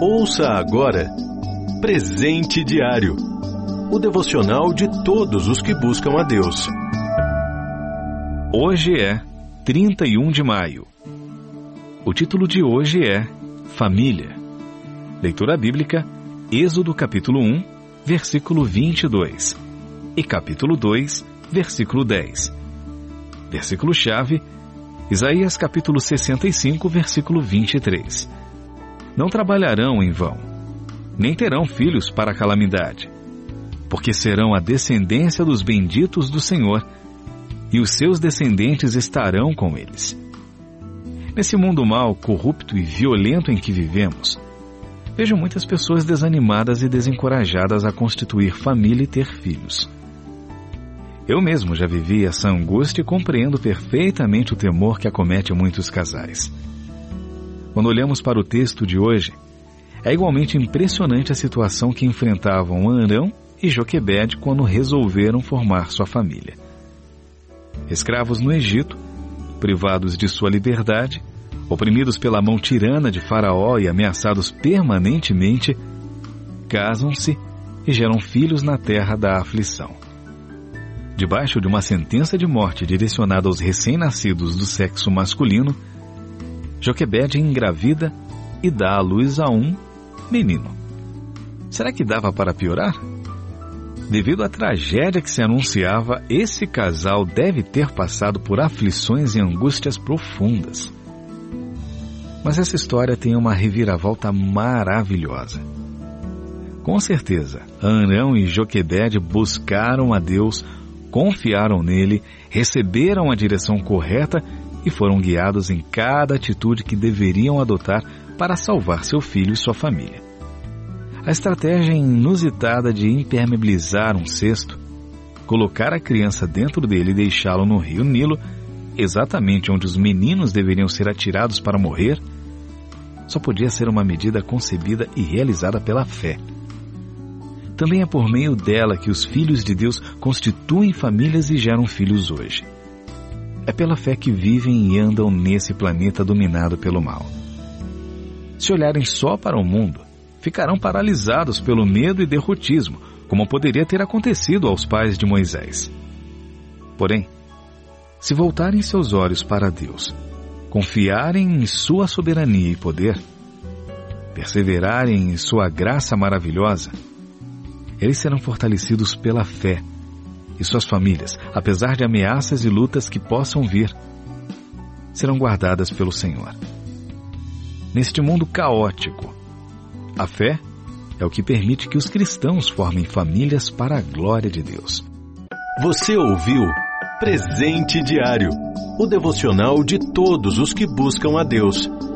Ouça agora Presente Diário o devocional de todos os que buscam a Deus. Hoje é 31 de maio. O título de hoje é Família. Leitura bíblica, Êxodo capítulo 1, versículo 22 e capítulo 2, versículo 10. Versículo-chave, Isaías capítulo 65, versículo 23. Não trabalharão em vão, nem terão filhos para a calamidade porque serão a descendência dos benditos do Senhor, e os seus descendentes estarão com eles. Nesse mundo mau, corrupto e violento em que vivemos, vejo muitas pessoas desanimadas e desencorajadas a constituir família e ter filhos. Eu mesmo já vivi essa angústia e compreendo perfeitamente o temor que acomete muitos casais. Quando olhamos para o texto de hoje, é igualmente impressionante a situação que enfrentavam Arão e Joquebed quando resolveram formar sua família. Escravos no Egito, privados de sua liberdade, oprimidos pela mão tirana de Faraó e ameaçados permanentemente, casam-se e geram filhos na terra da aflição. Debaixo de uma sentença de morte direcionada aos recém-nascidos do sexo masculino, Joquebed engravida e dá à luz a um menino. Será que dava para piorar? Devido à tragédia que se anunciava, esse casal deve ter passado por aflições e angústias profundas. Mas essa história tem uma reviravolta maravilhosa. Com certeza, Arão e Joquebed buscaram a Deus, confiaram nele, receberam a direção correta e foram guiados em cada atitude que deveriam adotar para salvar seu filho e sua família. A estratégia inusitada de impermeabilizar um cesto, colocar a criança dentro dele e deixá-lo no rio Nilo, exatamente onde os meninos deveriam ser atirados para morrer, só podia ser uma medida concebida e realizada pela fé. Também é por meio dela que os filhos de Deus constituem famílias e geram filhos hoje. É pela fé que vivem e andam nesse planeta dominado pelo mal. Se olharem só para o mundo, ficarão paralisados pelo medo e derrotismo, como poderia ter acontecido aos pais de Moisés. Porém, se voltarem seus olhos para Deus, confiarem em Sua soberania e poder, perseverarem em Sua graça maravilhosa, eles serão fortalecidos pela fé e suas famílias, apesar de ameaças e lutas que possam vir, serão guardadas pelo Senhor. Neste mundo caótico, a fé é o que permite que os cristãos formem famílias para a glória de Deus. Você ouviu Presente Diário o devocional de todos os que buscam a Deus.